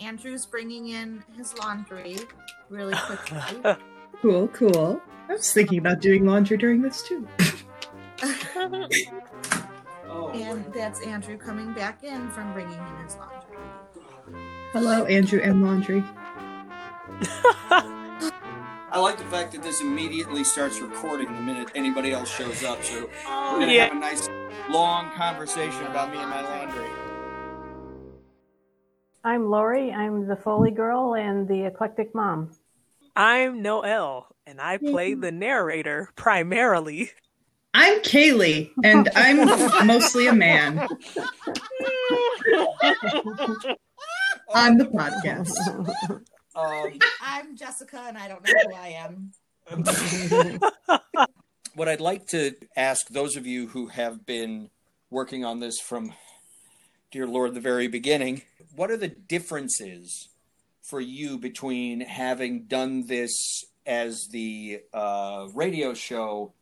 Andrew's bringing in his laundry really quickly. Cool, cool. I was thinking about doing laundry during this too. Oh, and that's Andrew coming back in from bringing in his laundry. Hello, Andrew and laundry. I like the fact that this immediately starts recording the minute anybody else shows up. So we're gonna yeah. have a nice long conversation about me and my laundry. I'm Lori. I'm the Foley girl and the eclectic mom. I'm Noel, and I play the narrator primarily. I'm Kaylee, and I'm mostly a man on the podcast. Um, I'm Jessica, and I don't know who I am. what I'd like to ask those of you who have been working on this from, dear Lord, the very beginning, what are the differences for you between having done this as the uh, radio show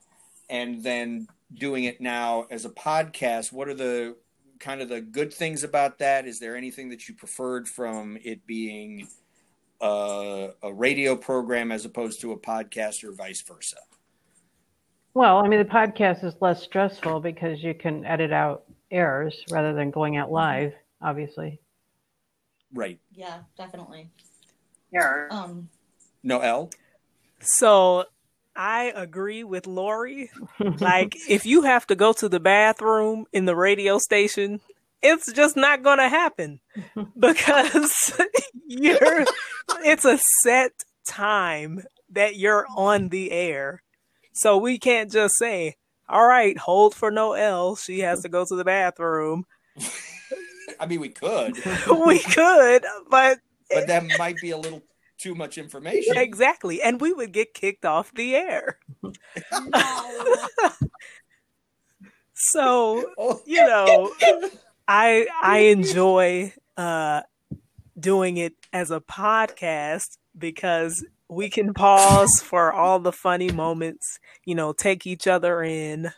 and then doing it now as a podcast? What are the kind of the good things about that? Is there anything that you preferred from it being uh, a radio program as opposed to a podcast or vice versa? Well, I mean, the podcast is less stressful because you can edit out errors rather than going out live, obviously. Right. Yeah, definitely. Yeah. Um, Noel? So I agree with Lori. Like, if you have to go to the bathroom in the radio station, it's just not going to happen because you're, it's a set time that you're on the air. So we can't just say, all right, hold for Noel. She has to go to the bathroom. I mean, we could, we could, but but that might be a little too much information. exactly. And we would get kicked off the air. So you know, I I enjoy uh doing it as a podcast because we can pause for all the funny moments, you know, take each other in.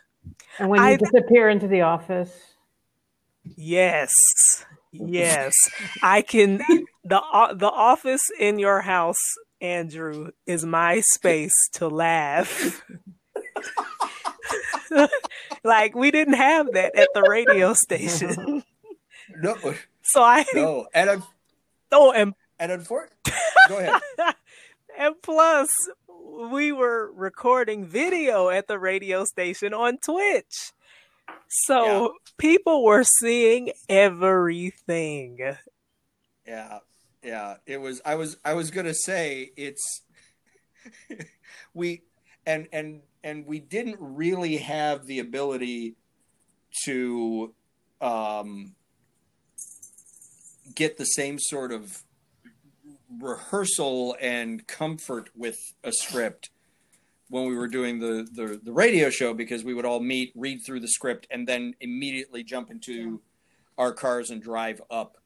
And when you I- disappear into the office, Yes. Yes. I can the the office in your house, Andrew, is my space to laugh. like we didn't have that at the radio station. no, So I no, and I'm, oh and and unfortunately, go ahead. and plus we were recording video at the radio station on Twitch. So people were seeing everything. Yeah, yeah. It was. I was. I was gonna say it's. we and and and we didn't really have the ability to um, get the same sort of rehearsal and comfort with a script when we were doing the, the the radio show because we would all meet read through the script and then immediately jump into our cars and drive up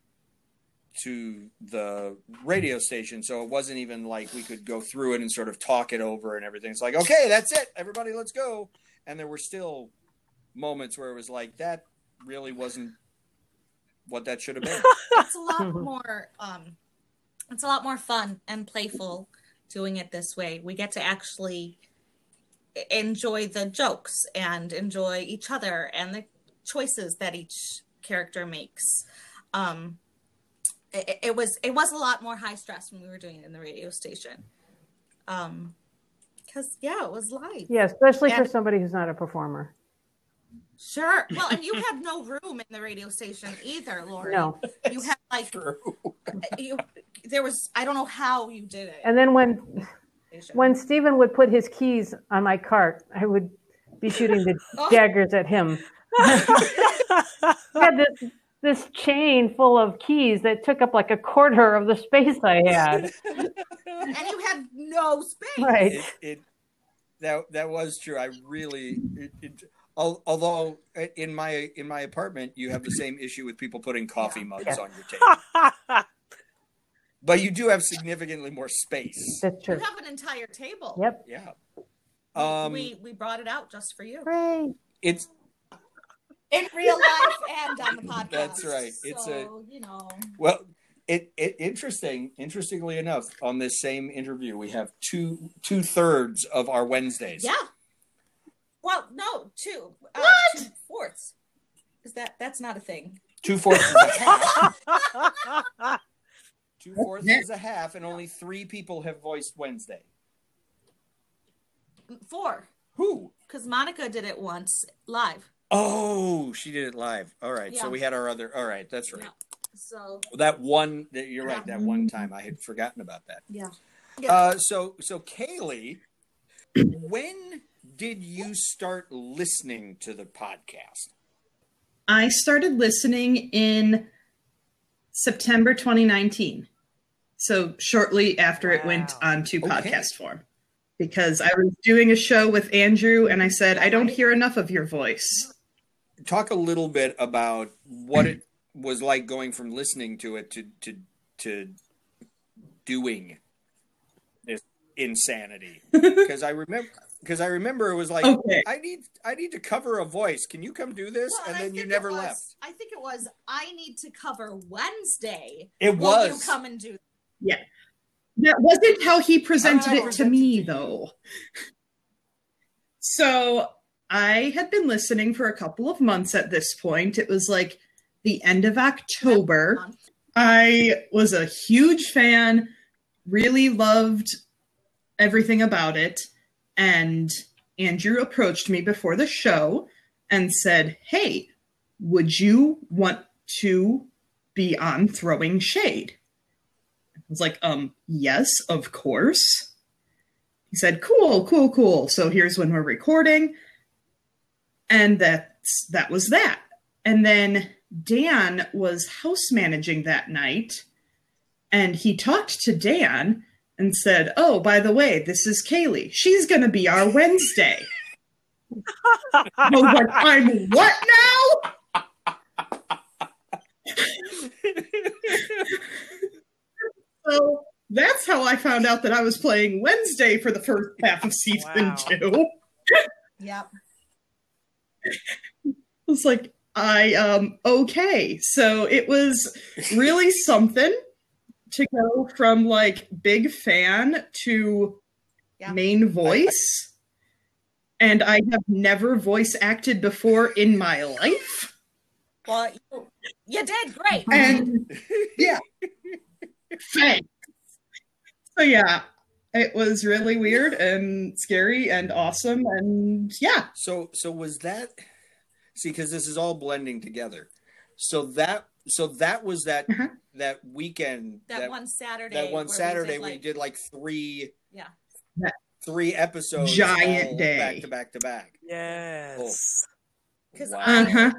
to the radio station. So it wasn't even like we could go through it and sort of talk it over and everything. It's like okay that's it everybody let's go. And there were still moments where it was like that really wasn't what that should have been. It's a lot more um it's a lot more fun and playful doing it this way we get to actually enjoy the jokes and enjoy each other and the choices that each character makes um it, it was it was a lot more high stress when we were doing it in the radio station um because yeah it was live yeah, especially for somebody who's not a performer. sure well and you had no room in the radio station either Lori. No. you had like True. you there was i don't know how you did it And then when when Stephen would put his keys on my cart, I would be shooting the Oh. daggers at him. I had this this chain full of keys that took up like a quarter of the space I had. and you had no space Right. it, it that that was true. I really, it, it, although uh, in my in my apartment you have the same issue with people putting coffee mugs Yeah. on your table, but you do have significantly more space. That's true. you have an entire table Yep. Yeah, um, we we brought it out just for you Great. it's in real life and on the podcast That's right. It's a- you know well. it, it interesting. Interestingly enough, on this same interview, we have two two thirds of our Wednesdays. Yeah. Well, no, two. Uh, What? Two fourths. Is that that's not a thing? Two fourths. Is a half. Two fourths is a half, and only three people have voiced Wednesday. Four, Who? because Monica did it once live. Oh, she did it live. All right. So we had our other. All right. That's right. Yeah. So That one. that- You're right. That one time I had forgotten about that. yeah. Uh, so so Kaylee, when did you start listening to the podcast? I started listening in September 2019. So shortly after it went Wow. onto Okay. podcast form. Because I was doing a show with Andrew and I said, I don't hear enough of your voice. Talk a little bit about what it was like going from listening to it to to to doing this insanity. Because I remember because I remember it was like Okay. I need I need to cover a voice. Can you come do this? Well, and I then you think never it was- left. I think it was. I need to cover Wednesday. It Will you was. come and do? That wasn't how he presented it to me, though. So I had been listening for a couple of months at this point. It was like the end of October. I was a huge fan, really loved everything about it. And Andrew approached me before the show and said, Hey, would you want to be on Throwing Shade? Was like, um, yes, of course. He said, cool, cool, cool. So here's when we're recording. And that's that was that. And then Dan was house managing that night. And he talked to Dan and said, Oh, by the way, this is Kaylee. She's gonna be our Wednesday. Like, I'm what now? So that's how I found out that I was playing Wednesday for the first half of season Wow. two. Yep. I was like, I um okay. So it was really something to go from like big fan to Yeah. main voice. And I have never voice acted before in my life. Well, you, you did great. And yeah. Thanks. So yeah, it was really weird and scary and awesome and yeah. So so was that see because this is all blending together. So that so that was that Uh-huh. that weekend that, one Saturday. that one where we Saturday did, when you like- did like three Yeah. Three episodes giant day. back to back to back. yes. Because Wow. Uh-huh.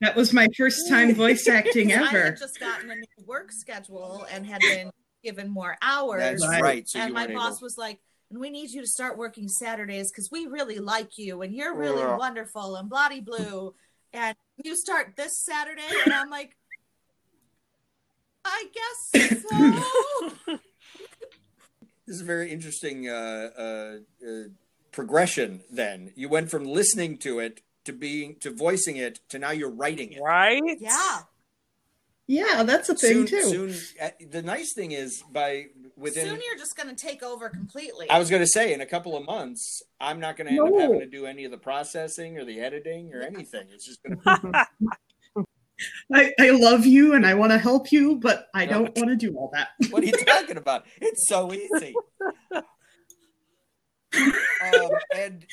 That, that was my first time voice acting ever. I had just gotten a new work schedule and had been given more hours. That's Right. right. So and my boss able. was like, and we need you to start working Saturdays because we really like you and you're really Ugh. wonderful and bloody blue. And you start this Saturday, and I'm like, I guess so. This is a very interesting uh, uh, uh, progression. Then you went from listening to it to being to voicing it to now you're writing it. Right? yeah. Yeah, that's a thing soon, too. soon. uh, The nice thing is by within. Soon you're just going to take over completely. I was going to say in a couple of months, I'm not going to end No. up having to do any of the processing or the editing or anything. It's just going to. I, I love you and I want to help you, but I No. don't want to do all that. What are you talking about? It's so easy. um, and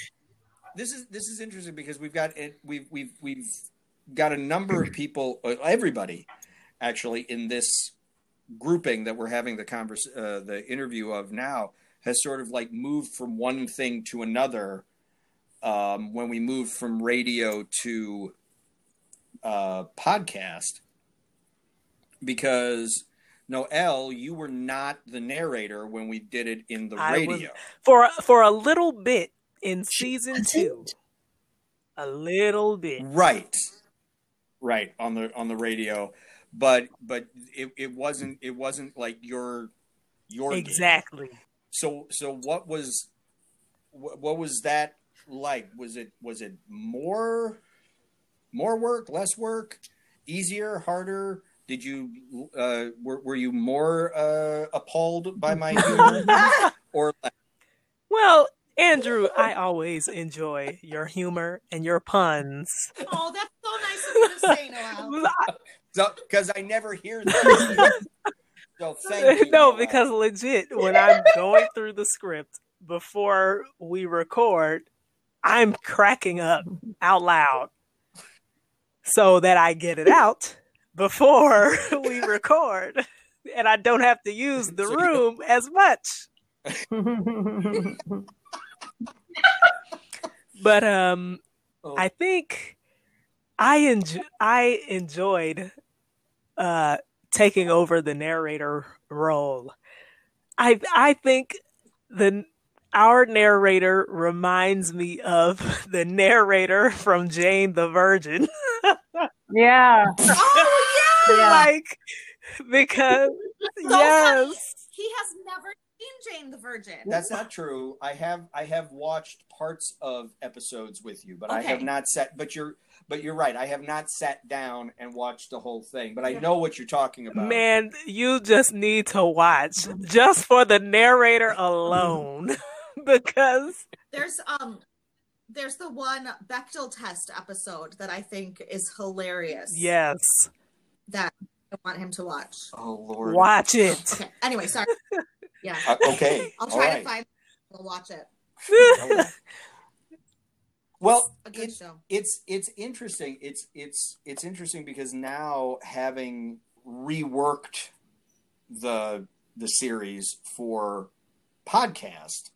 this is this is interesting because we've got it. We've we've we've got a number of people, uh, everybody, actually, in this grouping that we're having the converse, uh, the interview of now has sort of like moved from one thing to another. Um, when we moved from radio to uh, podcast, because Noel, you were not the narrator when we did it in the I was- radio. For for a little bit in season two. A little bit. Right. Right on the on the radio, but but it, it wasn't it wasn't like your your gig. Exactly. So so what was what, what was that like? Was it was it more more work, less work, easier, harder? Did you uh, were were you more uh, appalled by my humor or less? Well, Andrew, I always enjoy your humor and your puns. Oh, that's so nice of you to say, Noel. So because I never hear that. so thank you. no, Noel. because legit, when I'm going through the script before we record, I'm cracking up out loud so that I get it out before we record. And I don't have to use the room as much. But um Oh, I think I enj- I enjoyed uh taking over the narrator role. I I think the our narrator reminds me of the narrator from Jane the Virgin. yeah. Oh yeah. Yeah. like because So yes. funny. He has never seen Jane the Virgin. That's not true. I have I have watched parts of episodes with you, but I have not sat. But you're but you're right. I have not sat down and watched the whole thing. But I know what you're talking about. Man, you just need to watch just for the narrator alone because There's um there's the one Bechdel test episode that I think is hilarious. yes, That I want him to watch. Oh Lord. watch it. Okay. Anyway, sorry. Yeah. Uh, okay. I'll All try right. to find we'll watch it. Well, A it- it's it's interesting. It's it's it's interesting because now having reworked the the series for podcast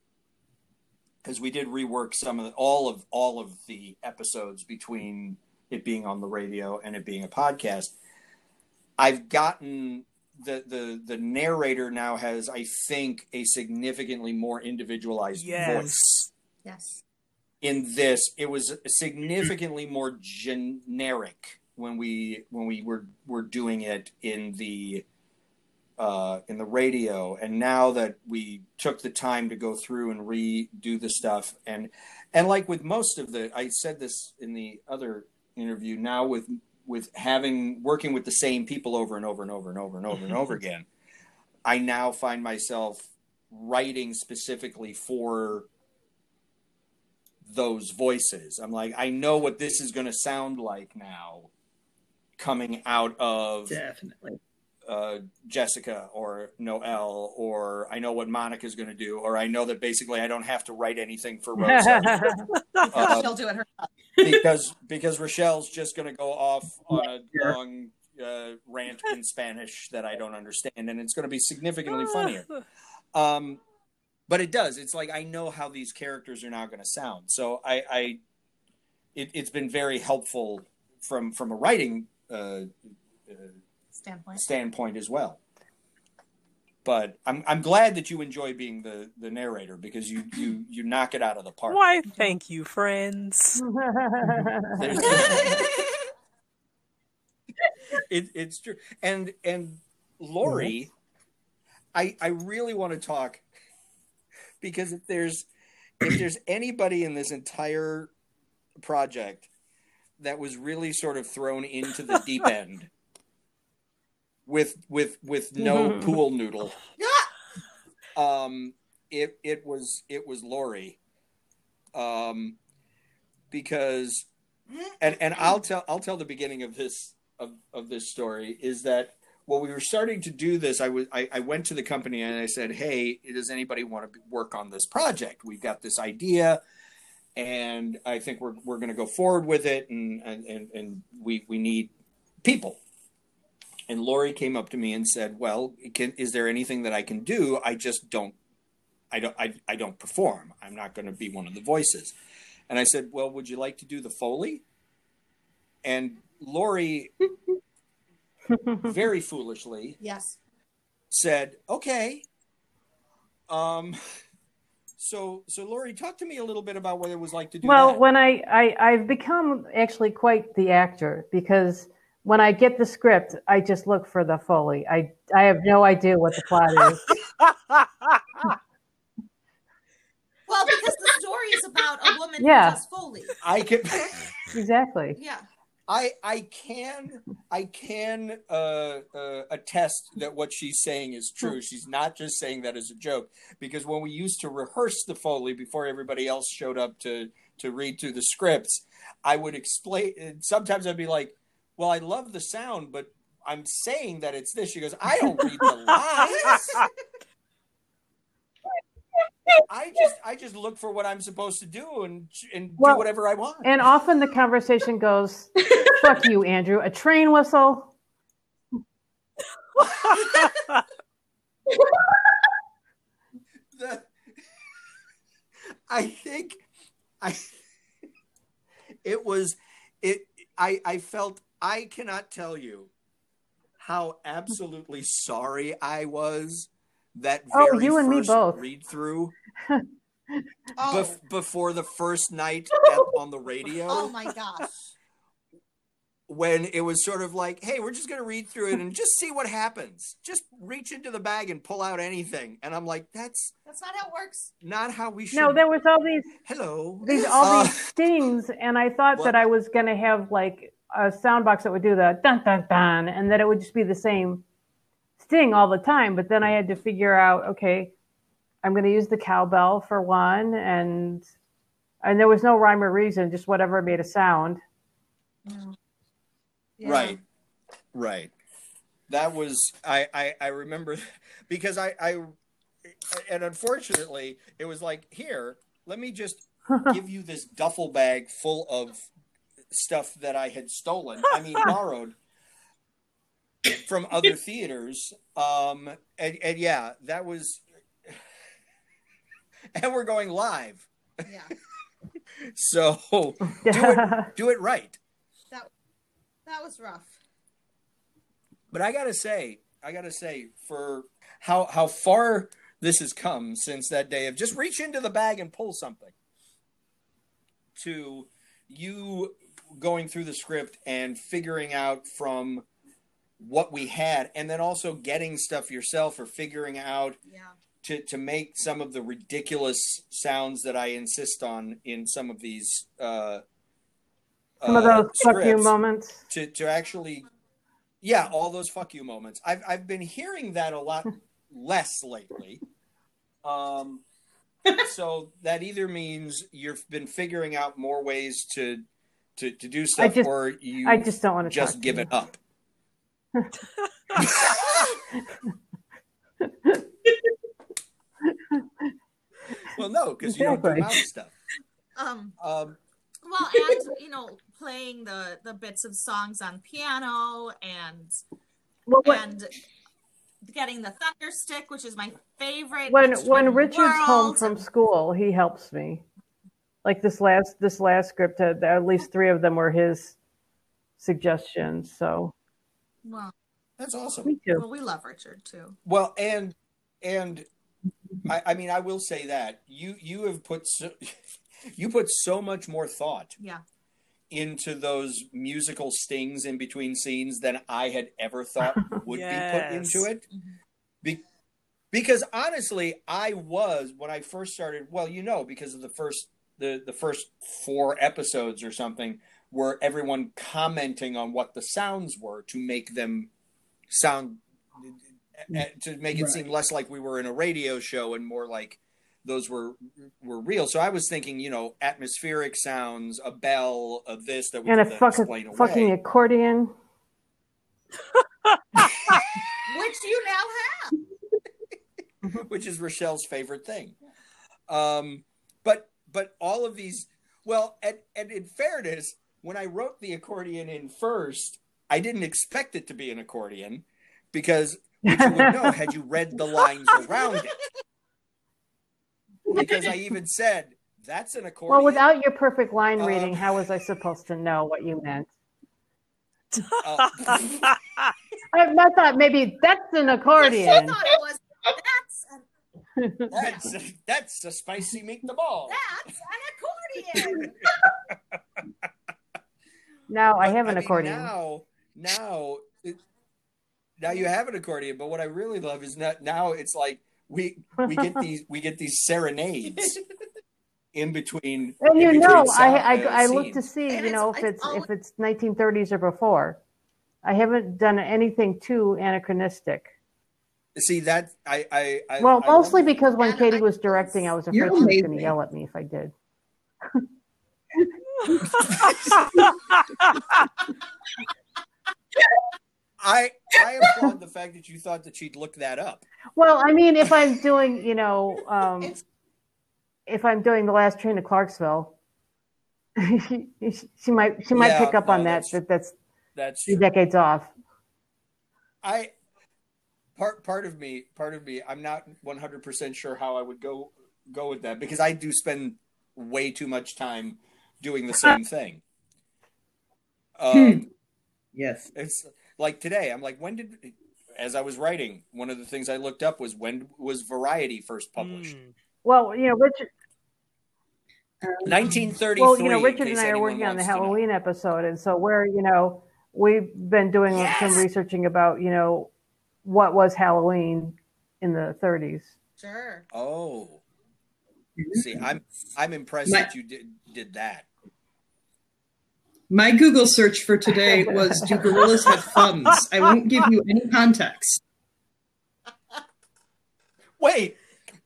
because we did rework some of the, all of all of the episodes between it being on the radio and it being a podcast. I've gotten the the the narrator now has I think a significantly more individualized Yes. voice Yes. in this it was significantly more generic when we when we were were doing it in the uh, in the radio and now that we took the time to go through and redo the stuff and and like with most of the i said this in the other interview now with with having working with the same people over and over and over and over and over and over again i now find myself writing specifically for those voices. I'm like, I know what this is going to sound like now, coming out of Definitely. Uh, Jessica or Noel, or I know what Monica's going to do, or I know that basically I don't have to write anything for Rosa uh, She'll do it herself. because because Rochelle's just going to go off on a Yeah. long uh, rant in Spanish that I don't understand, and it's going to be significantly funnier. Um, but it does. It's like I know how these characters are now going to sound. So I, I it, it's been very helpful from from a writing uh, uh, Standpoint. standpoint as well. But I'm I'm glad that you enjoy being the the narrator because you you you knock it out of the park. Why, thank you, friends. There's- it, it's true. And and Lori, I I really want to talk because if there's if there's anybody in this entire project that was really sort of thrown into the deep end with with with no pool noodle um it it was it was Lori um because and and I'll tell I'll tell the beginning of this of, of this story is that when we were starting to do this, I was I, I went to the company and I said, "Hey, does anybody want to work on this project? We've got this idea, and I think we're we're going to go forward with it, and and and, and we we need people." And Lori came up to me and said, "Well, can, is there anything that I can do? I just don't, I don't, I, I don't perform. I'm not going to be one of the voices." And I said, "Well, would you like to do the foley?" And Lori, very foolishly, Yes. said, "Okay." Um, so so Lori, talk to me a little bit about what it was like to do well, that. when I, I I've become actually quite the actor because when I get the script, I just look for the foley. I I have no idea what the plot is. Well, because the story is about a woman Yeah. who does Foley. I could, exactly. Yeah. I I can I can uh, uh, attest that what she's saying is true. She's not just saying that as a joke because when we used to rehearse the foley before everybody else showed up to to read through the scripts, I would explain. Sometimes I'd be like, "Well, I love the sound, but I'm saying that it's this." She goes, "I don't read the lines." I just I just look for what I'm supposed to do and and Well, do whatever I want. And often the conversation goes, "Fuck you, Andrew." A train whistle. the, I think I it was it I I felt I cannot tell you how absolutely sorry I was that Oh, very you and me first both. read through Oh, bef- before the first night at, on the radio oh my gosh. when it was sort of like hey we're just going to read through it and just see what happens just reach into the bag and pull out anything and I'm like that's That's not how it works. not how we should No, there was all these hello these all Uh, these stings, and I thought What? that I was going to have like a sound box that would do the dun dun dun, and that it would just be the same sting all the time. But then I had to figure out, okay, I'm going to use the cowbell for one, and and there was no rhyme or reason, just whatever made a sound. Yeah. Right. Right. That was I I, I remember because I I and unfortunately it was like here let me just give you this duffel bag full of stuff that I had stolen I mean borrowed from other theaters um and, and yeah that was and we're going live Yeah. so do it do it right That was rough. But I gotta say, I gotta say, for how how far this has come since that day of just reach into the bag and pull something, to you going through the script and figuring out from what we had, and then also getting stuff yourself or figuring out Yeah. to to make some of the ridiculous sounds that I insist on in some of these. Uh, Some of uh, those fuck you moments. to to actually yeah all those fuck you moments i've i've been hearing that a lot less lately um so that either means you've been figuring out more ways to to to do stuff just- or you I just don't want to just give to it you. up well no because you don't do Exactly. mouth stuff Um. um Well, and you know, playing the the bits of songs on piano and Well, what, and getting the thunder stick, which is my favorite. when when in the Richard's home from school, he helps me. Like this last this last script, uh, at least three of them were his suggestions. So well, that's awesome me too. well, we love Richard too. Well, and and I, I mean, I will say that you you have put so, you put so much more thought Yeah. into those musical stings in between scenes than I had ever thought would be put into it. Mhm. Be, because honestly, I was when I first started. Well, you know, because of the first the the first four episodes or something, were everyone commenting on what the sounds were to make them sound uh, to make it Right. seem less like we were in a radio show and more like those were were real. So I was thinking, you know, atmospheric sounds, a bell, of this that we And a could then fucking away. fucking accordion. Which you now have. which is Rochelle's favorite thing. Um, but but all of these, well, and, and in fairness, when I wrote the accordion in first, I didn't expect it to be an accordion because which you would know had you read the lines around it. Because I even said that's an accordion. Well, without your perfect line Um, reading, how was I supposed to know what you meant? Uh, I, I thought maybe that's an She accordion. thought it was. That's an, that's that's a spicy meatball. that's an accordion. now I have an mean, accordion. Now, now, it, now you have an accordion. But what I really love is that now it's like we we get these we get these serenades in between. And in you between know, I I, I look to see, And you know, if it's it's always- if it's 1930s or before. I haven't done anything too anachronistic. See that I I, I Well, I mostly wonder- because when And Katie I- was directing, I was afraid You're she was going to yell at me if I did. I I applaud the fact that you thought that she'd look that up. Well, I mean, if I'm doing, you know, um, if I'm doing the last train to Clarksville, she, she might she might Yeah, pick up no, on that. that's- That that's That's three decades off. I part part of me part of me I'm not 100% sure how I would go go with that because I do spend way too much time doing the same thing. Um Yes. it's like today I'm like when did as I was writing one of the things I looked up was when was Variety first published? Mm. Well, you know, Richard. 1933. Well, you know, Richard and I are working on the wants to know. Halloween episode, and so we're, you know, we've been doing Yes! some researching about, you know, what was Halloween in the 30s. Sure. Oh. Mm-hmm. See, I'm I'm impressed My- that you did did that. My Google search for today was Do gorillas have thumbs? I won't give you any context. Wait,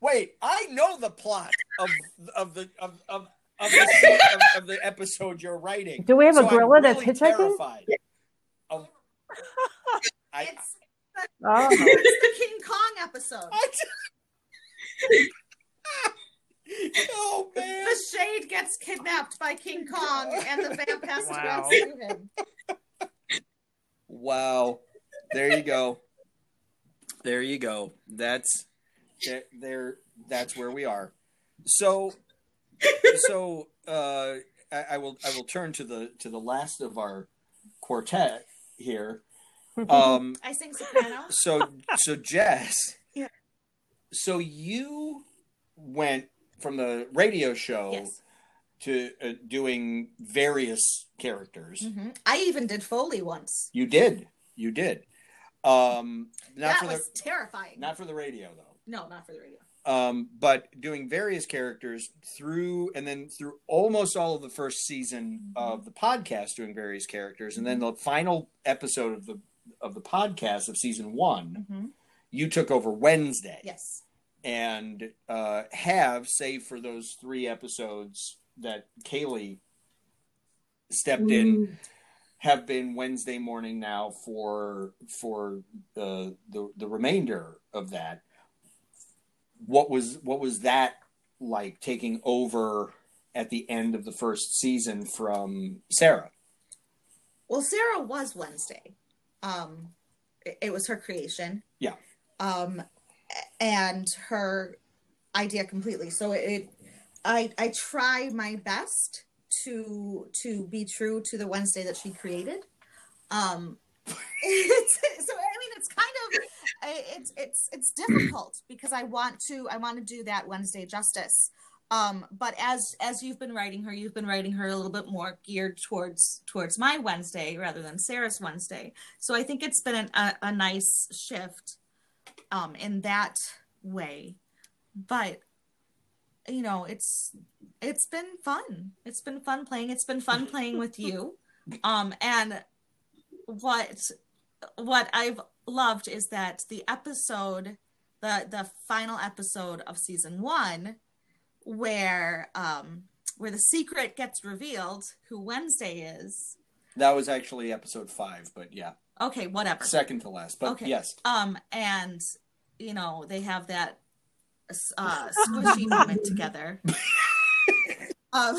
wait. I know the plot of of the of of of the, of, of the episode you're writing. Do we have a So I'm gorilla that's hitchhiking? Terrified of, oh. I, It's, Oh, it's the King Kong episode. Oh man! The shade gets kidnapped by King Kong, and the vamp has to go Wow. and save him. Wow. There you go. There you go. That's there, there that's where we are. So so uh I, I will I will turn to the to the last of our quartet here. Um I sing soprano. so so Jess. Yeah. So you went from the radio show Yes. to uh, doing various characters. hmm I even did Foley once. You did. You did. Um not that for was the terrifying. not for the radio though. no, not for the radio. Um but doing various characters through and then through almost all of the first season Mhm. of the podcast doing various characters and then the final episode of the of the podcast of season 1 hmm you took over Wednesday Yes. and uh have save for those 3 episodes that Kaylee stepped in have been Wednesday morning now for for uh, the the remainder of that. What was what was that like taking over at the end of the first season from Sarah? Well, Sarah was Wednesday. Um, it, it was her creation. Yeah. Um, and her idea completely. So it, I, I try my best to to be true to the Wednesday that she created. Um, it's, so I mean, it's kind of it's it's it's difficult because I want to I want to do that Wednesday justice. Um, but as as you've been writing her, you've been writing her a little bit more geared towards towards my Wednesday rather than Sarah's Wednesday. So I think it's been an, a, a nice shift um, in that way. But you know, it's it's been fun. It's been fun playing. It's been fun playing with you. Um, and what what I've loved is that the episode, the the final episode of season one, where um where the secret gets revealed, who Wednesday is. That was actually episode five, but yeah, Okay, whatever. second to last. But Okay. yes, Um, and you know they have that uh, squishy moment together. Um,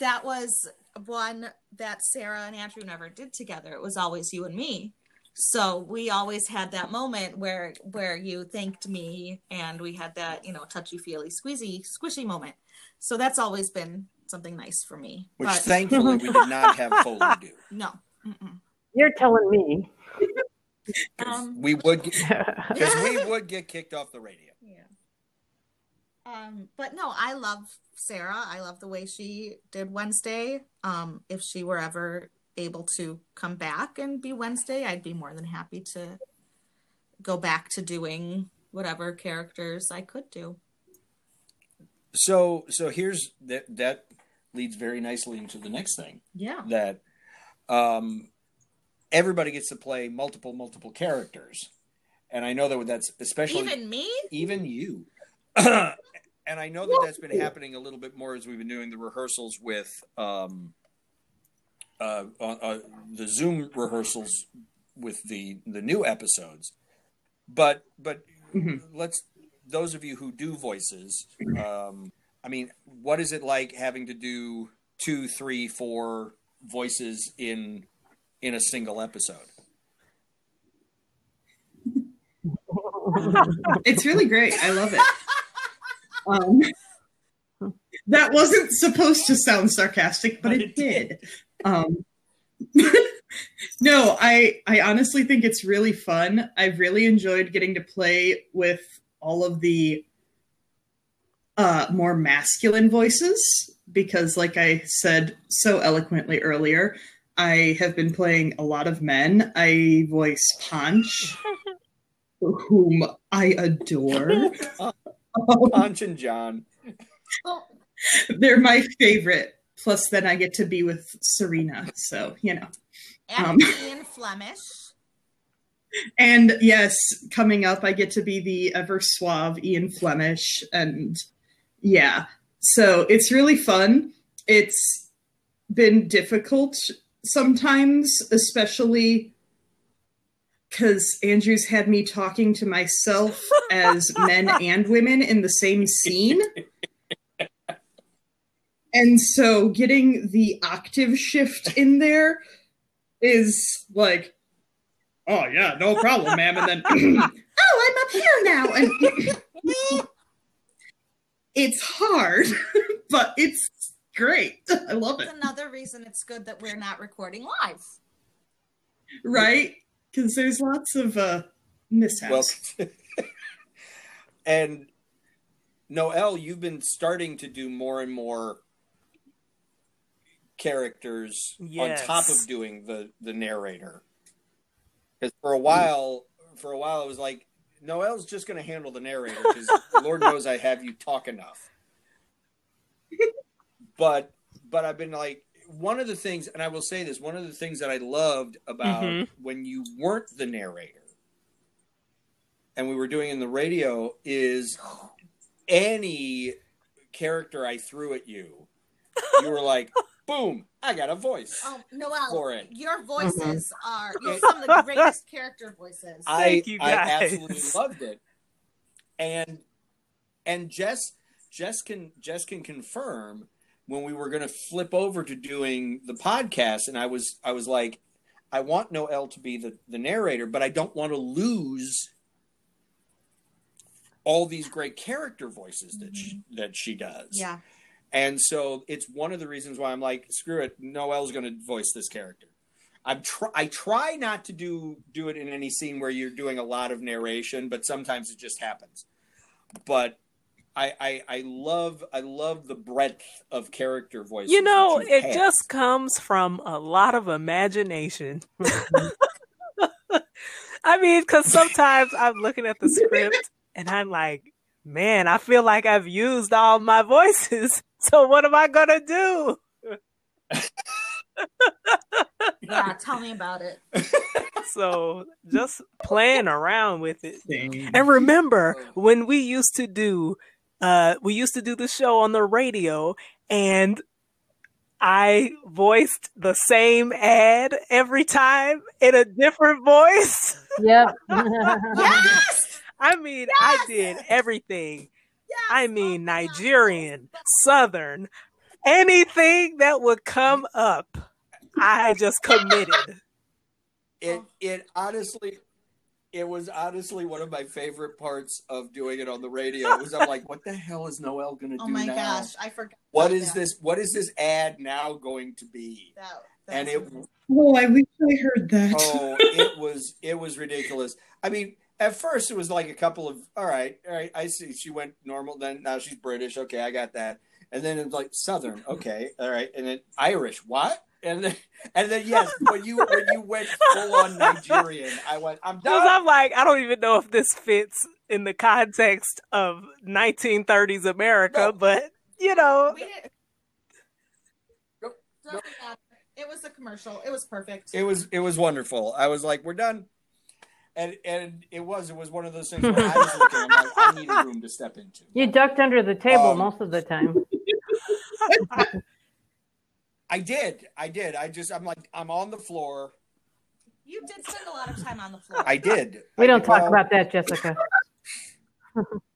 that was one that Sarah and Andrew never did together. It was always you and me. So we always had that moment where where you thanked me, and we had that you know touchy feely squeezy squishy moment. So that's always been something nice for me. which but thankfully we did not have Foley do. no, Mm-mm. you're telling me Um, we would because we would get kicked off the radio. Yeah. Um, but no, I love Sarah. I love the way she did Wednesday. Um, if she were ever able to come back and be Wednesday, I'd be more than happy to go back to doing whatever characters I could do. So so here's that that leads very nicely into the next thing Yeah. that um everybody gets to play multiple multiple characters. And I know that that's especially Even me? even you. and I know that that's been happening a little bit more as we've been doing the rehearsals with um, uh, uh, uh, the Zoom rehearsals with the the new episodes. But but Mhm. let's those of you who do voices. Um, I mean, what is it like having to do two, three, four voices in in a single episode? it's really great. I love it. Um, that wasn't supposed to sound sarcastic, but it did. Um, no, I I honestly think it's really fun. I've really enjoyed getting to play with all of the uh, more masculine voices because, like I said so eloquently earlier, I have been playing a lot of men. I voice Punch, whom I adore. Punch and John. They're my favorite. Plus, then I get to be with Serena. So, you know. and Um. Ian Flemish. And yes, coming up, I get to be the ever suave Ian Flemish. And yeah, so it's really fun. It's been difficult sometimes, especially because Andrew's had me talking to myself as men and women in the same scene. And so getting the octave shift in there is like, oh yeah, no problem, ma'am. And then, oh, I'm up here now. And it's hard, but it's great. I love it. Another reason it's good that we're not recording live. Right? Because there's lots of uh, mishaps. Well, and Noel, you've been starting to do more and more characters Yes. on top of doing the the narrator. Because for a while, for a while, it was like Noel's just going to handle the narrator because Lord knows I have you talk enough. but but I've been like one of the things, and I will say this: one of the things that I loved about Mhm. when you weren't the narrator and we were doing in the radio is any character I threw at you, you were like, boom, I got a voice. Oh, Noel, For it. your voices mm-hmm. are you're some of the greatest character voices. I, Thank you, I absolutely loved it. And and Jess Jess can Jess can confirm when we were going to flip over to doing the podcast and I was I was like I want Noel to be the the narrator but I don't want to lose all these great character voices that she, mm-hmm. that she does. yeah. And so it's one of the reasons why I'm like, screw it, Noel's going to voice this character. I'm tr- I try not to do do it in any scene where you're doing a lot of narration, but sometimes it just happens. But I I, I love I love the breadth of character voice. You know, you it have. just comes from a lot of imagination. I mean, because sometimes I'm looking at the script and I'm like, man, I feel like I've used all my voices. So what am I going to do? Yeah, tell me about it. So just playing around with it. Same. And remember when we used to do uh we used to do the show on the radio and I voiced the same ad every time in a different voice. Yep. Yes! I mean, I did everything. Yes! I oh mean, Oh, Nigerian, God. Southern, anything that would come up, I just committed. it oh. it honestly it was honestly one of my favorite parts of doing it on the radio. Was I'm like, what the hell is Noel going to Oh do Oh my now? gosh, I forgot. What is that. this? What is this ad now going to be? That, that And it was- Oh, I wish I heard that. oh, it was it was ridiculous. I mean, at first it was like a couple of all right, all right. I see. She went normal. Then now she's British. Okay, I got that. And then it's like Southern. Okay, all right. And then Irish. What? And then and then yes, when you when you went full on Nigerian, I went. I'm Because done. I'm like, I don't even know if this fits in the context of 1930s America, No. but you know, We didn't. Nope, uh, It was a commercial. It was perfect. It was it was wonderful. I was like, we're done. And and it was it was one of those things where I was looking, I'm like, I need a room to step into. You ducked under the table Um, most of the time. I did. I did. I just I'm like I'm on the floor. You did spend a lot of time on the floor. I did. We I don't did- talk well, about that, Jessica.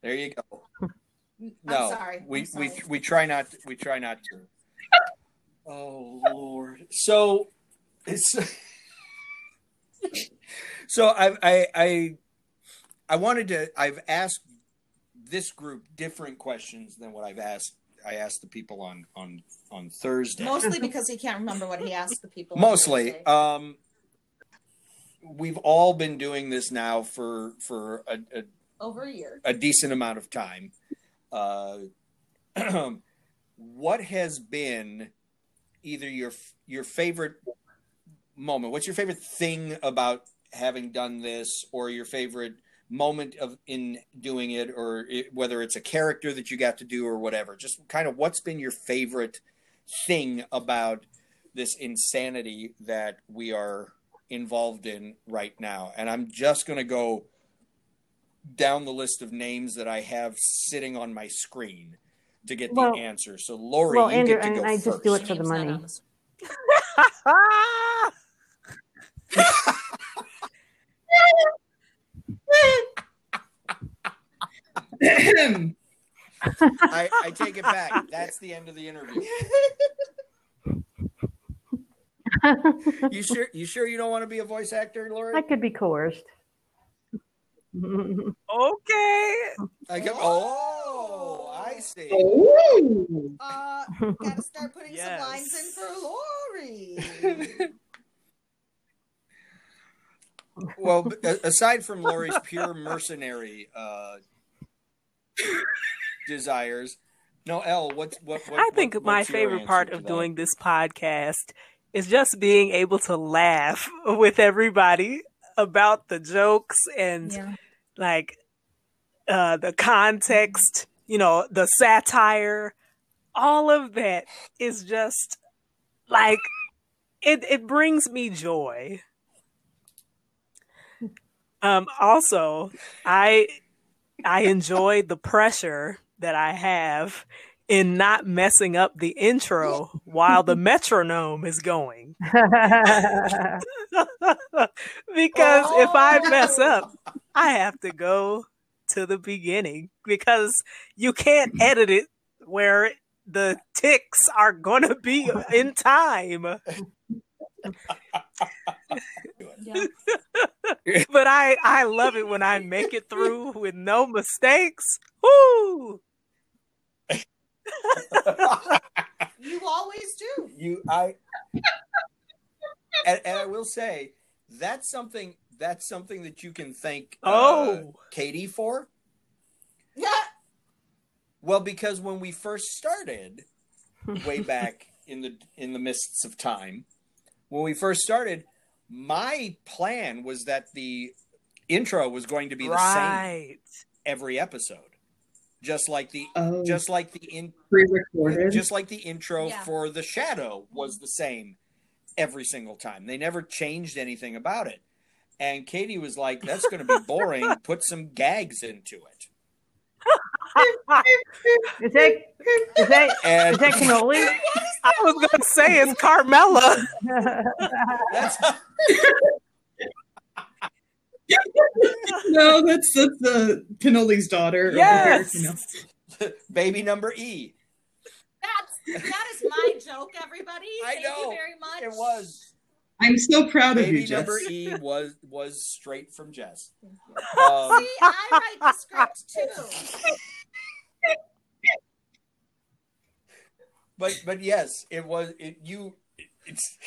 There you go. I'm No, sorry. we I'm we sorry. we try not we try not to. Oh Lord! So it's so I I I I wanted to. I've asked this group different questions than what I've asked. I asked the people on on on Thursday. Mostly because he can't remember what he asked the people. Mostly, um, we've all been doing this now for for a, a over a year. a decent amount of time. Uh, what has been either your your favorite moment? What's your favorite thing about having done this, or your favorite moment of in doing it, or it, whether it's a character that you got to do or whatever? Just kind of what's been your favorite thing about this insanity that we are involved in right now? And I'm just going to go down the list of names that I have sitting on my screen to get Well- the answer. So, Lori, well, you Andrew, get to and I first. just do it for the money. on the screen. I, I take it back. That's the end of the interview. You sure? You sure you don't want to be a voice actor, Lori? I could be coerced. okay. I go, oh, I see. Oh. Uh, gotta start putting Yes. some lines in for Lori. Well, aside from Lori's pure mercenary uh, desires, no, Elle, what's what? what I think what- my favorite part of that? doing this podcast is just being able to laugh with everybody about the jokes and yeah. like uh the context, you know, the satire, all of that is just like it it brings me joy. Um also, I I enjoy the pressure that I have in not messing up the intro while the metronome is going. because if I mess up, I have to go to the beginning because you can't edit it where the ticks are going to be in time. Yeah. But I I love it when I make it through with no mistakes. Woo! You always do. you, I, and, and I will say that's something that's something that you can thank uh, Oh. Katie for. Yeah. Well, because when we first started, way back in the in the mists of time, when we first started, my plan was that the intro was going to be the same every episode, just like the Oh, just like the in pre-recorded. just like the intro Yeah. for the Shadow was the same every single time. They never changed anything about it. And Katie was like, "That's going to be boring. Put some gags into it." Is that is that And is that cannoli? I was going to say it's Carmela. that's no, that's that's the Cannoli's daughter. Yes. here, you know. baby number E. That's that is my joke, everybody. I Thank know. you very much. It was I'm so proud of you, Jess. number E was was straight from Jess. See, Um, I write the script too. But but yes, it was it you it's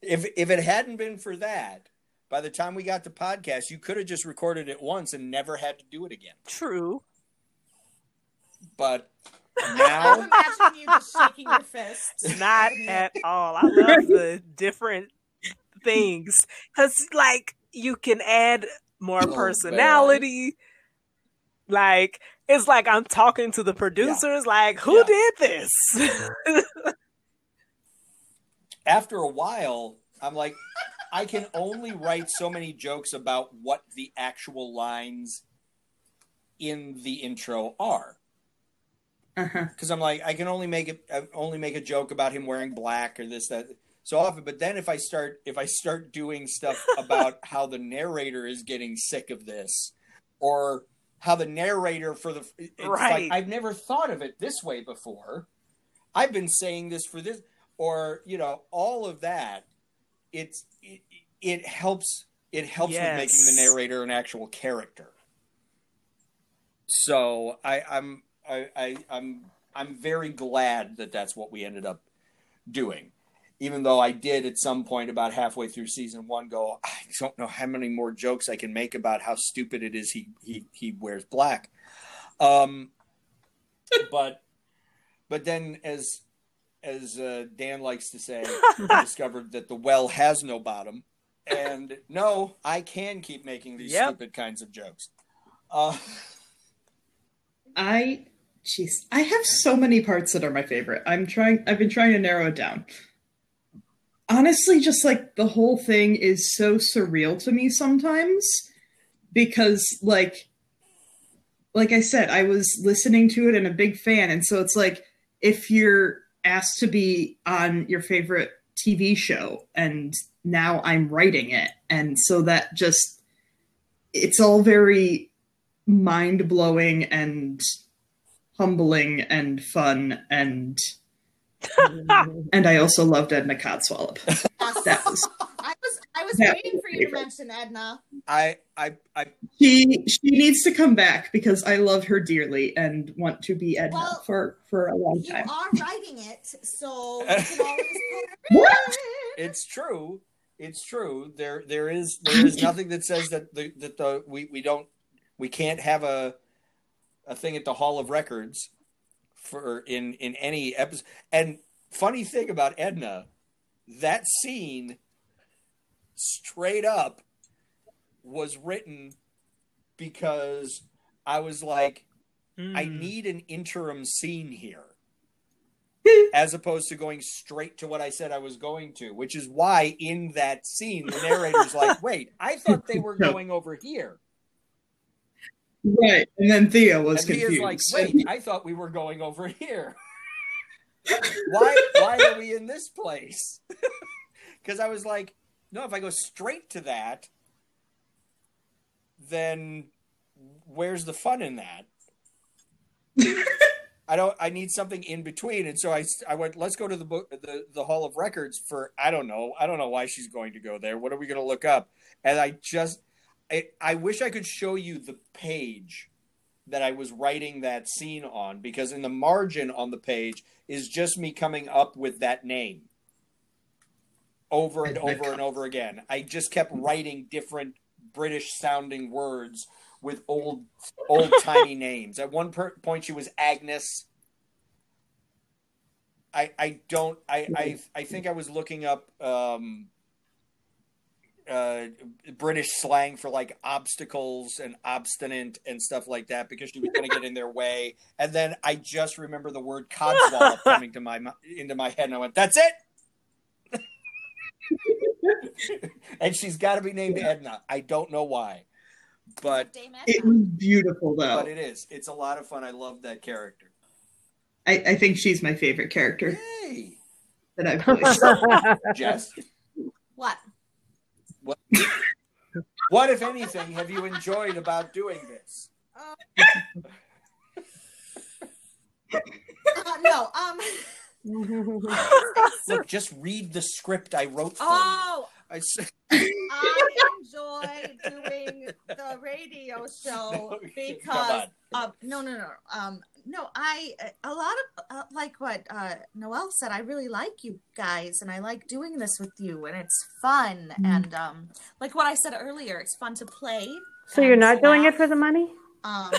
if if it hadn't been for that, by the time we got to podcast, you could have just recorded it once and never had to do it again. True. But I'm imagining you just shaking your fists. Not at all. I love the different things because, like, you can add more Oh, personality. Like it's like I'm talking to the producers. Like who Yeah. did this? After a while, I'm like, I can only write so many jokes about what the actual lines in the intro are. Uh-huh. because I'm like I can only make it I only make a joke about him wearing black or this that so often. But then if I start if I start doing stuff about how the narrator is getting sick of this, or how the narrator for the it's Right. like I've never thought of it this way before. I've been saying this for this, or you know, all of that. It's it, it helps it helps with making the narrator an actual character. So I, I'm I, I I'm I'm very glad that that's what we ended up doing. Even though I did at some point about halfway through season one go, I don't know how many more jokes I can make about how stupid it is he he he wears black. Um, but but then as as uh, Dan likes to say, I discovered that the well has no bottom, and no, I can keep making these Yep. stupid kinds of jokes. Uh, I jeez, I have so many parts that are my favorite. I'm trying I've been trying to narrow it down. Honestly, just like the whole thing is so surreal to me sometimes because like like I said, I was listening to it and a big fan. And so it's like if you're asked to be on your favorite TV show and now I'm writing it. And so that just it's all very mind blowing and humbling and fun and and I also loved Edna Codswallop. That was I was I was that waiting was for you to mention Edna. I I I she she needs to come back because I love her dearly and want to be Edna Well, for for a long time. You time. are writing it, so you can always What? it's true. It's true. There there is there is nothing that says that the that the we, we don't we can't have a a thing at the Hall of Records for in in any episode. And funny thing about Edna, that scene straight up was written because I was like I Mm. need an interim scene here. As opposed to going straight to what I said I was going to, which is why in that scene the narrator's like, "Wait, I thought they were going over here." Right. And then Theo was and confused. like, "Wait, I thought we were going over here. why? Why are we in this place?" Because I was like, "No, if I go straight to that, then where's the fun in that?" I don't. I need something in between, and so I, I went. Let's go to the book, the the Hall of Records for. I don't know. I don't know why she's going to go there. What are we going to look up? And I just, I, I wish I could show you the page that I was writing that scene on because in the margin on the page is just me coming up with that name over and over and over again. I just kept writing different British sounding words with old old tiny names. At one per- point, she was Agnes. I I don't I I I think I was looking up um, uh, British slang for like obstacles and obstinate and stuff like that because she was going to get in their way. And then I just remember the word codswallop coming to my into my head, and I went, "That's it." and she's got to be named Edna. I don't know why, but it was beautiful though. but it is. It's a lot of fun. I love that character. I, I think she's my favorite character Hey, that I've voiced. Jess, What? What, what if anything have you enjoyed about doing this? Uh, no. Um. Look, just read the script I wrote for Oh, you. I s- I enjoy doing the radio show Come because no, no, no, um, no. I a lot of uh, like what uh, Noelle said. I really like you guys, and I like doing this with you, and it's fun. And um, like what I said earlier, it's fun to play. so you're and not doing it for the money? Um,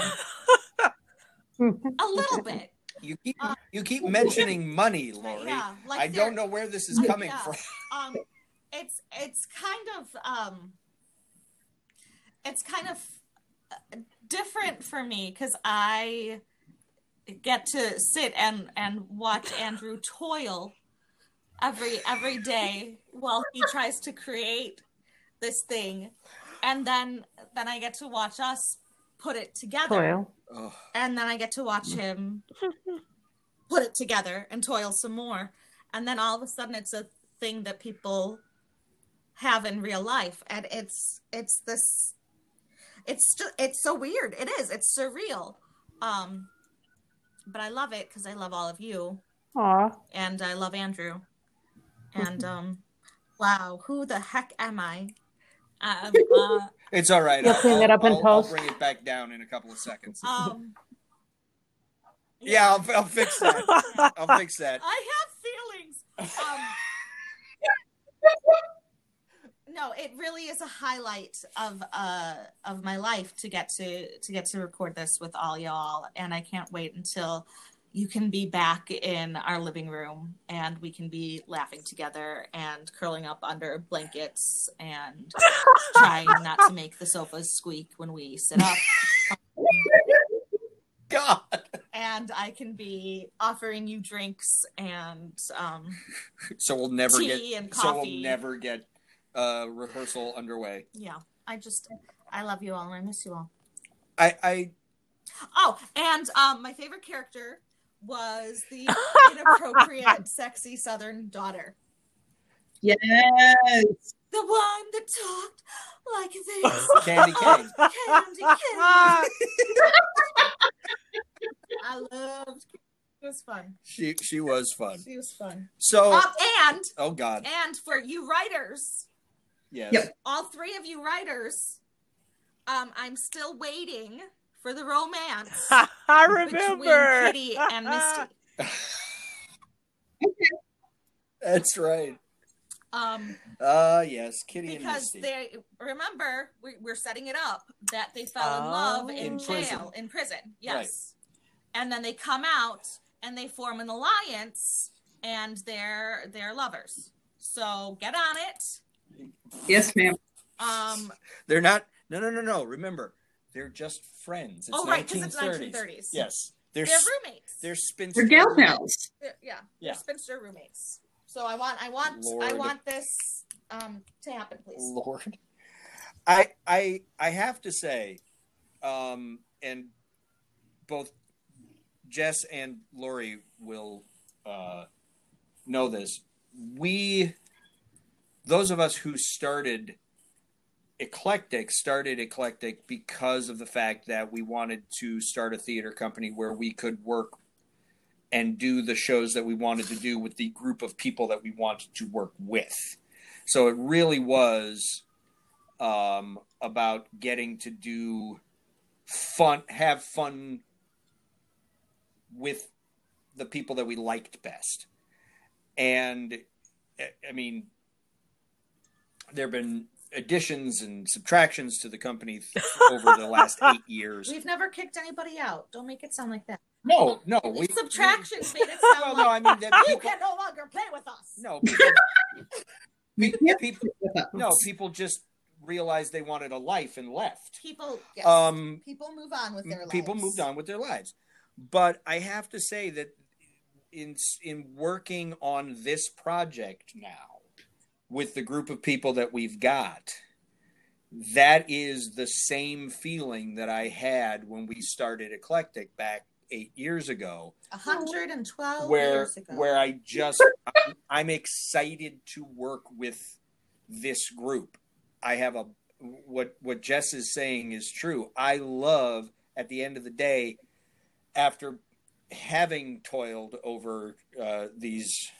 a little bit. You keep you keep mentioning money, Lori. Uh, Yeah, like I don't know where this is coming Yeah. from. um it's it's kind of um it's kind of different for me because I get to sit and and watch Andrew toil every every day while he tries to create this thing. And then then I get to watch us put it together. Toil. And then I get to watch him put it together and toil some more. And then all of a sudden it's a thing that people have in real life. And it's it's this it's just it's so weird. It is. It's surreal. Um but I love it because I love all of you Aw. and I love Andrew. And um, wow, who the heck am I? Um, uh, it's all right. You'll clean it up in I'll, post. I'll bring it back down in a couple of seconds. um, yeah, I'll, I'll fix that. I'll fix that. I have feelings. Um, no, it really is a highlight of uh of my life to get to to get to record this with all y'all, and I can't wait until you can be back in our living room and we can be laughing together and curling up under blankets and trying not to make the sofas squeak when we sit up. God. And I can be offering you drinks and um, So we'll never Tea get. and So we'll never get uh, rehearsal underway. yeah. I just I love you all and I miss you all. I, I Oh, and um, my favorite character was the inappropriate, sexy Southern daughter. Yes. The one that talked like this. Candy Cane. Candy cane. I loved it was fun. She she was fun. She was fun. So Um, and oh God. and for you writers, Yes. Yep. all three of you writers, um, I'm still waiting for the romance I between remember. Kitty and Misty. That's right. Um, Uh yes, Kitty and Misty because they remember we, we're setting it up that they fell in love Oh. in, In jail prison. in prison yes and then they come out and they form an alliance and they're they're lovers so get on it Yes, ma'am. um They're not. No, no, no, no. Remember, they're just friends. It's oh right because it's 1930s. 1930s Yes, they're they're roommates they're spinster. They're gal pals. They're- yeah Yeah. they're spinster roommates so i want i want i want this um to happen please Lord, I I I have to say, um, and both Jess and Lori will uh, know this. We, those of us who started eclectic, started eclectic because of the fact that we wanted to start a theater company where we could work and do the shows that we wanted to do with the group of people that we wanted to work with. So it really was um, about getting to do fun, have fun with the people that we liked best. And I- I mean, there have been additions and subtractions to the company over the last eight years. we've never kicked anybody out don't make it sound like that No, no, we subtractions made it Well, sound no, I mean that you people, can no longer play with us no, people, We people, no, people just realized they wanted a life and left. people yes. Um, people move on with their lives people moved on with their lives but i have to say that in in working on this project now with the group of people that we've got that is the same feeling that i had when we started eclectic back 8 years ago. 112 where years ago. where i just I'm- i'm excited to work with this group. I have a what what jess is saying is true. I love at the end of the day after having toiled over uh, these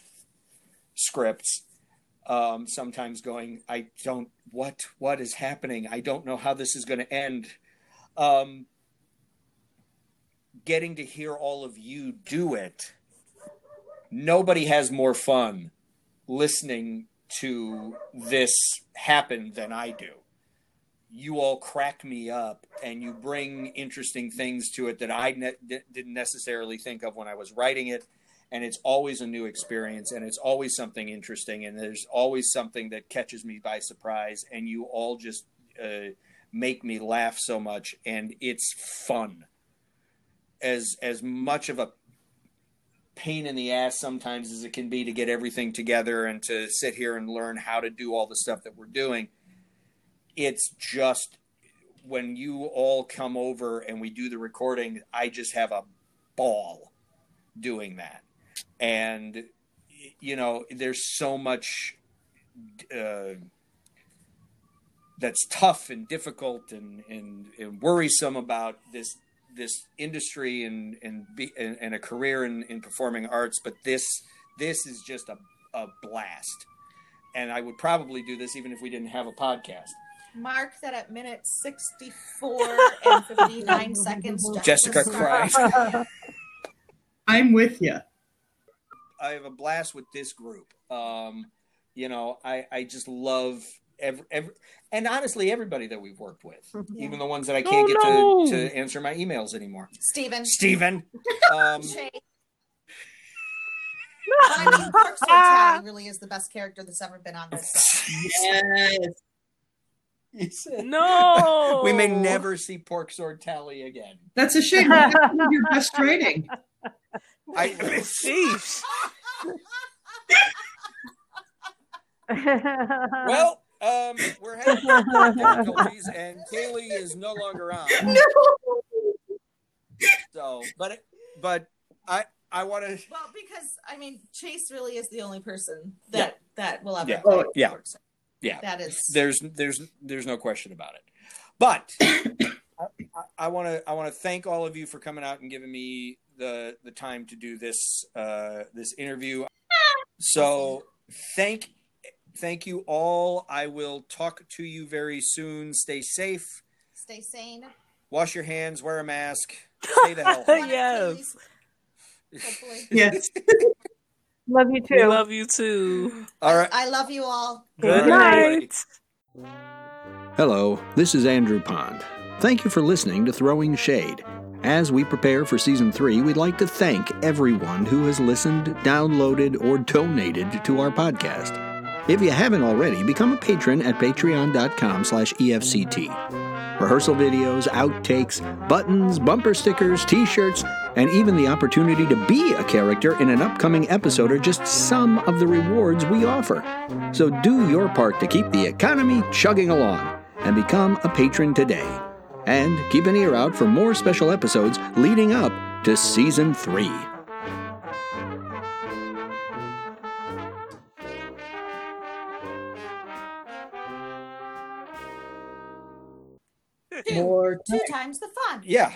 scripts um, sometimes going i don't what what is happening i don't know how this is going to end um, getting to hear all of you do it nobody has more fun listening to this happen than I do. You all crack me up and you bring interesting things to it that I ne- didn't necessarily think of when I was writing it. And it's always a new experience and it's always something interesting and there's always something that catches me by surprise. And you all just uh, make me laugh so much and it's fun as as much of a pain in the ass sometimes as it can be to get everything together and to sit here and learn how to do all the stuff that we're doing it's just when you all come over and we do the recording i just have a ball doing that and you know there's so much uh, that's tough and difficult and, and, and worrisome about this this industry and and, be, and, and a career in, in performing arts but this this is just a, a blast and i would probably do this even if we didn't have a podcast Mark that at minute 64 and 59 seconds. Jessica cried. I'm with you. I have a blast with this group. Um, you know, I, I just love every, every, and honestly, everybody that we've worked with, Yeah. even the ones that I can't Oh, get no. to, to answer my emails anymore. Steven. Steven. Um, Shay. I mean, Park Tally really is the best character that's ever been on this. Yes. said, No, we may never see Pork Sword Tally again. That's a shame. That's your best rating. I, Sheesh. well, um, we're having difficulties, and Kaylee is no longer on. So, but but I I want to Well, because I mean, Chase really is the only person that that will ever. Yeah. Oh, yeah. Park Sword. yeah. That is. there's there's there's no question about it but i want to i want to thank all of you for coming out and giving me the the time to do this uh this interview so thank thank you all i will talk to you very soon stay safe Stay sane. wash your hands wear a mask stay the hell One of Yes. Hopefully. Yes. Love you We too. love you too. all right I love you all. Good All right. night. Hello, this is Andrew Pond. Thank you for listening to Throwing Shade. As we prepare for season three, we'd like to thank everyone who has listened, downloaded, or donated to our podcast. If you haven't already, become a patron at patreon.com slash EFCT. Rehearsal videos, outtakes, buttons, bumper stickers, t-shirts, and even the opportunity to be a character in an upcoming episode are just some of the rewards we offer. So do your part to keep the economy chugging along and become a patron today. And keep an ear out for more special episodes leading up to season three. Two. More Two times the fun. yeah